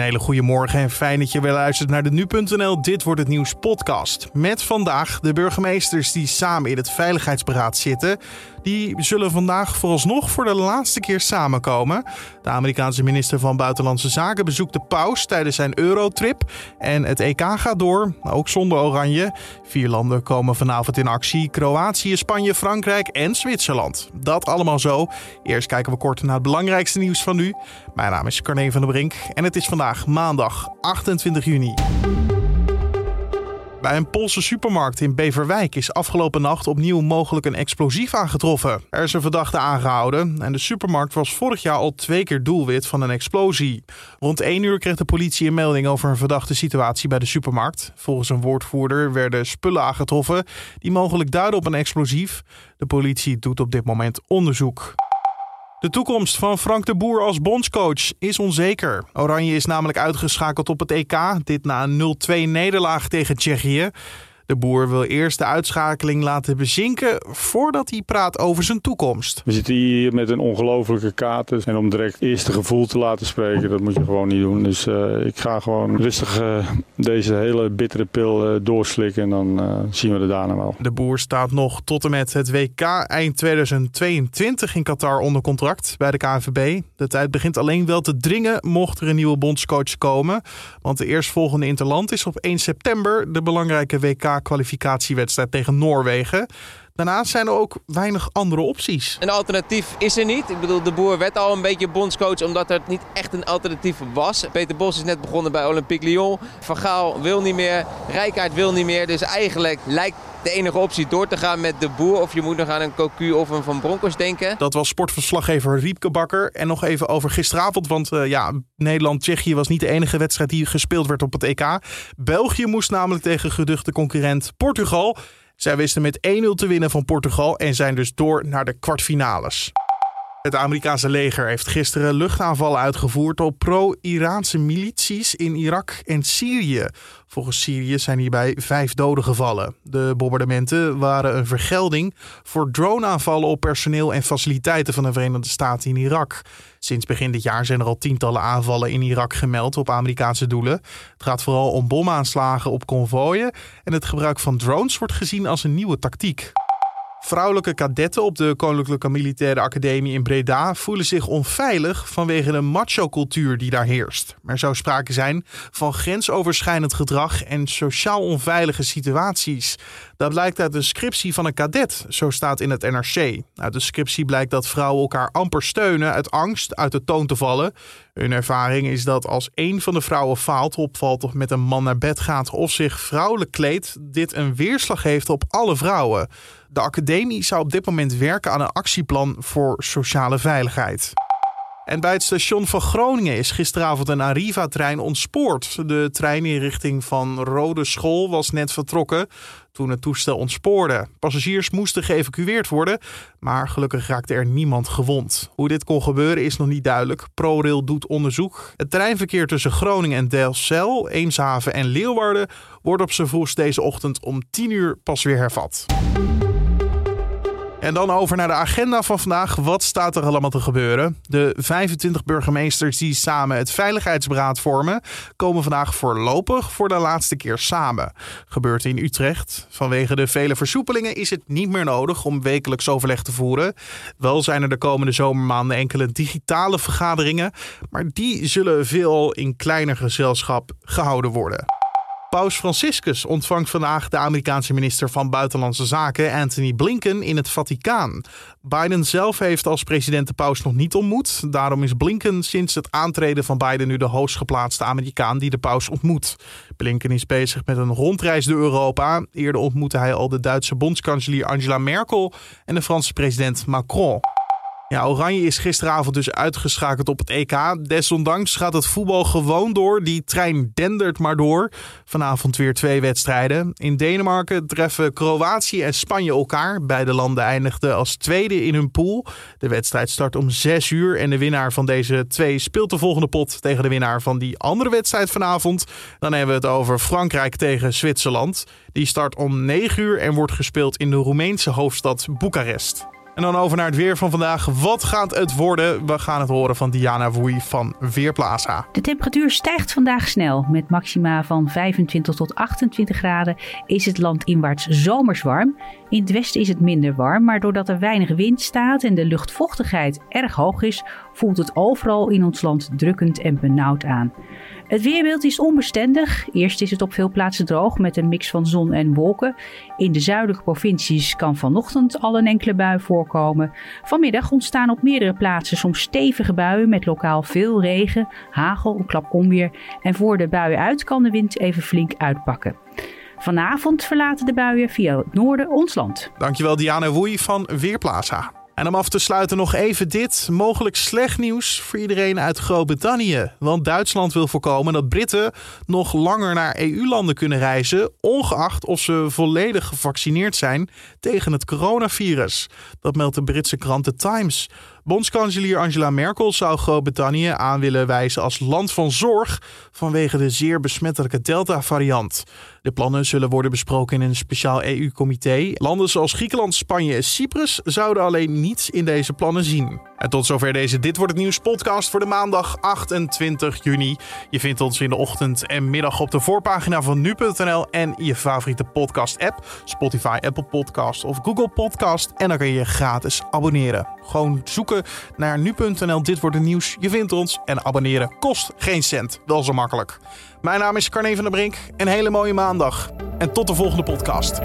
Een hele goede morgen en fijn dat je weer luistert naar de Nu.nl Dit Wordt Het Nieuws podcast. Met vandaag de burgemeesters die samen in het Veiligheidsberaad zitten. Die zullen vandaag vooralsnog voor de laatste keer samenkomen. De Amerikaanse minister van Buitenlandse Zaken bezoekt de paus tijdens zijn Eurotrip. En het EK gaat door, ook zonder oranje. Vier landen komen vanavond in actie. Kroatië, Spanje, Frankrijk en Zwitserland. Dat allemaal zo. Eerst kijken we kort naar het belangrijkste nieuws van nu. Mijn naam is Carne van der Brink en het is vandaag maandag 28 juni. Bij een Poolse supermarkt in Beverwijk is afgelopen nacht opnieuw mogelijk een explosief aangetroffen. Er is een verdachte aangehouden en de supermarkt was vorig jaar al twee keer doelwit van een explosie. Rond 1 uur kreeg de politie een melding over een verdachte situatie bij de supermarkt. Volgens een woordvoerder werden spullen aangetroffen die mogelijk duiden op een explosief. De politie doet op dit moment onderzoek. De toekomst van Frank de Boer als bondscoach is onzeker. Oranje is namelijk uitgeschakeld op het EK, dit na een 0-2 nederlaag tegen Tsjechië. De boer wil eerst de uitschakeling laten bezinken voordat hij praat over zijn toekomst. We zitten hier met een ongelofelijke kaart. En om direct eerste gevoel te laten spreken, dat moet je gewoon niet doen. Dus uh, ik ga gewoon rustig uh, deze hele bittere pil uh, doorslikken en dan zien we het daarna wel. De boer staat nog tot en met het WK eind 2022 in Qatar onder contract bij de KNVB. De tijd begint alleen wel te dringen mocht er een nieuwe bondscoach komen. Want de eerstvolgende interland is op 1 september de belangrijke WK kwalificatiewedstrijd tegen Noorwegen. Daarnaast zijn er ook weinig andere opties. Een alternatief is er niet. Ik bedoel, de boer werd al een beetje bondscoach omdat er niet echt een alternatief was. Peter Bos is net begonnen bij Olympique Lyon. Van Gaal wil niet meer, Rijkaard wil niet meer. Dus eigenlijk lijkt de enige optie door te gaan met de boer. Of je moet nog aan een Cocu of een Van Bronckhorst denken. Dat was sportverslaggever Riepke Bakker. En nog even over gisteravond. Want uh, ja, Nederland-Tsjechië was niet de enige wedstrijd die gespeeld werd op het EK. België moest namelijk tegen geduchte concurrent Portugal. Zij wisten met 1-0 te winnen van Portugal en zijn dus door naar de kwartfinales. Het Amerikaanse leger heeft gisteren luchtaanvallen uitgevoerd op pro-Iraanse milities in Irak en Syrië. Volgens Syrië zijn hierbij vijf doden gevallen. De bombardementen waren een vergelding voor droneaanvallen op personeel en faciliteiten van de Verenigde Staten in Irak. Sinds begin dit jaar zijn er al tientallen aanvallen in Irak gemeld op Amerikaanse doelen. Het gaat vooral om bomaanslagen op konvooien en het gebruik van drones wordt gezien als een nieuwe tactiek. Vrouwelijke kadetten op de Koninklijke Militaire Academie in Breda voelen zich onveilig vanwege de macho-cultuur die daar heerst. Er zou sprake zijn van grensoverschrijdend gedrag en sociaal onveilige situaties. Dat blijkt uit de scriptie van een kadet, zo staat in het NRC. Uit de scriptie blijkt dat vrouwen elkaar amper steunen uit angst uit de toon te vallen. Hun ervaring is dat als een van de vrouwen faalt, opvalt of met een man naar bed gaat of zich vrouwelijk kleedt, dit een weerslag heeft op alle vrouwen. De academie zou op dit moment werken aan een actieplan voor sociale veiligheid. En bij het station van Groningen is gisteravond een Arriva-trein ontspoord. De trein in richting van Rode School was net vertrokken toen het toestel ontspoorde. Passagiers moesten geëvacueerd worden, maar gelukkig raakte er niemand gewond. Hoe dit kon gebeuren is nog niet duidelijk. ProRail doet onderzoek. Het treinverkeer tussen Groningen en Delfzijl, Eemshaven en Leeuwarden wordt op z'n vroegst deze ochtend om 10 uur pas weer hervat. En dan over naar de agenda van vandaag. Wat staat er allemaal te gebeuren? De 25 burgemeesters die samen het Veiligheidsberaad vormen, komen vandaag voorlopig voor de laatste keer samen. Gebeurt in Utrecht. Vanwege de vele versoepelingen is het niet meer nodig om wekelijks overleg te voeren. Wel zijn er de komende zomermaanden enkele digitale vergaderingen, maar die zullen veel in kleiner gezelschap gehouden worden. Paus Franciscus ontvangt vandaag de Amerikaanse minister van Buitenlandse Zaken Anthony Blinken in het Vaticaan. Biden zelf heeft als president de paus nog niet ontmoet. Daarom is Blinken sinds het aantreden van Biden nu de hoogstgeplaatste Amerikaan die de paus ontmoet. Blinken is bezig met een rondreis door Europa. Eerder ontmoette hij al de Duitse bondskanselier Angela Merkel en de Franse president Macron. Ja, Oranje is gisteravond dus uitgeschakeld op het EK. Desondanks gaat het voetbal gewoon door. Die trein dendert maar door. Vanavond weer twee wedstrijden. In Denemarken treffen Kroatië en Spanje elkaar. Beide landen eindigden als tweede in hun pool. De wedstrijd start om 6 uur. En de winnaar van deze twee speelt de volgende pot tegen de winnaar van die andere wedstrijd vanavond. Dan hebben we het over Frankrijk tegen Zwitserland. Die start om 9 uur en wordt gespeeld in de Roemeense hoofdstad Boekarest. En dan over naar het weer van vandaag. Wat gaat het worden? We gaan het horen van Diana Woei van Weerplaza. De temperatuur stijgt vandaag snel. Met maxima van 25 tot 28 graden is het land inwaarts zomers warm. In het westen is het minder warm, maar doordat er weinig wind staat en de luchtvochtigheid erg hoog is, voelt het overal in ons land drukkend en benauwd aan. Het weerbeeld is onbestendig. Eerst is het op veel plaatsen droog met een mix van zon en wolken. In de zuidelijke provincies kan vanochtend al een enkele bui voorkomen. Vanmiddag ontstaan op meerdere plaatsen soms stevige buien met lokaal veel regen, hagel, een klap onweer. En voor de buien uit kan de wind even flink uitpakken. Vanavond verlaten de buien via het noorden ons land. Dankjewel Diana Woei van Weerplaza. En om af te sluiten nog even dit. Mogelijk slecht nieuws voor iedereen uit Groot-Brittannië. Want Duitsland wil voorkomen dat Britten nog langer naar EU-landen kunnen reizen. Ongeacht of ze volledig gevaccineerd zijn tegen het coronavirus. Dat meldt de Britse krant The Times. Bondskanselier Angela Merkel zou Groot-Brittannië aan willen wijzen als land van zorg vanwege de zeer besmettelijke Delta-variant. De plannen zullen worden besproken in een speciaal EU-comité. Landen zoals Griekenland, Spanje en Cyprus zouden alleen niets in deze plannen zien. En tot zover deze Dit wordt het nieuws podcast voor de maandag 28 juni. Je vindt ons in de ochtend en middag op de voorpagina van nu.nl en je favoriete podcast app, Spotify, Apple Podcast of Google Podcast. En dan kun je gratis abonneren. Gewoon zoeken naar nu.nl Dit wordt het nieuws. Je vindt ons en abonneren kost geen cent. Wel zo makkelijk. Mijn naam is Carne van der Brink. Een hele mooie maandag en tot de volgende podcast.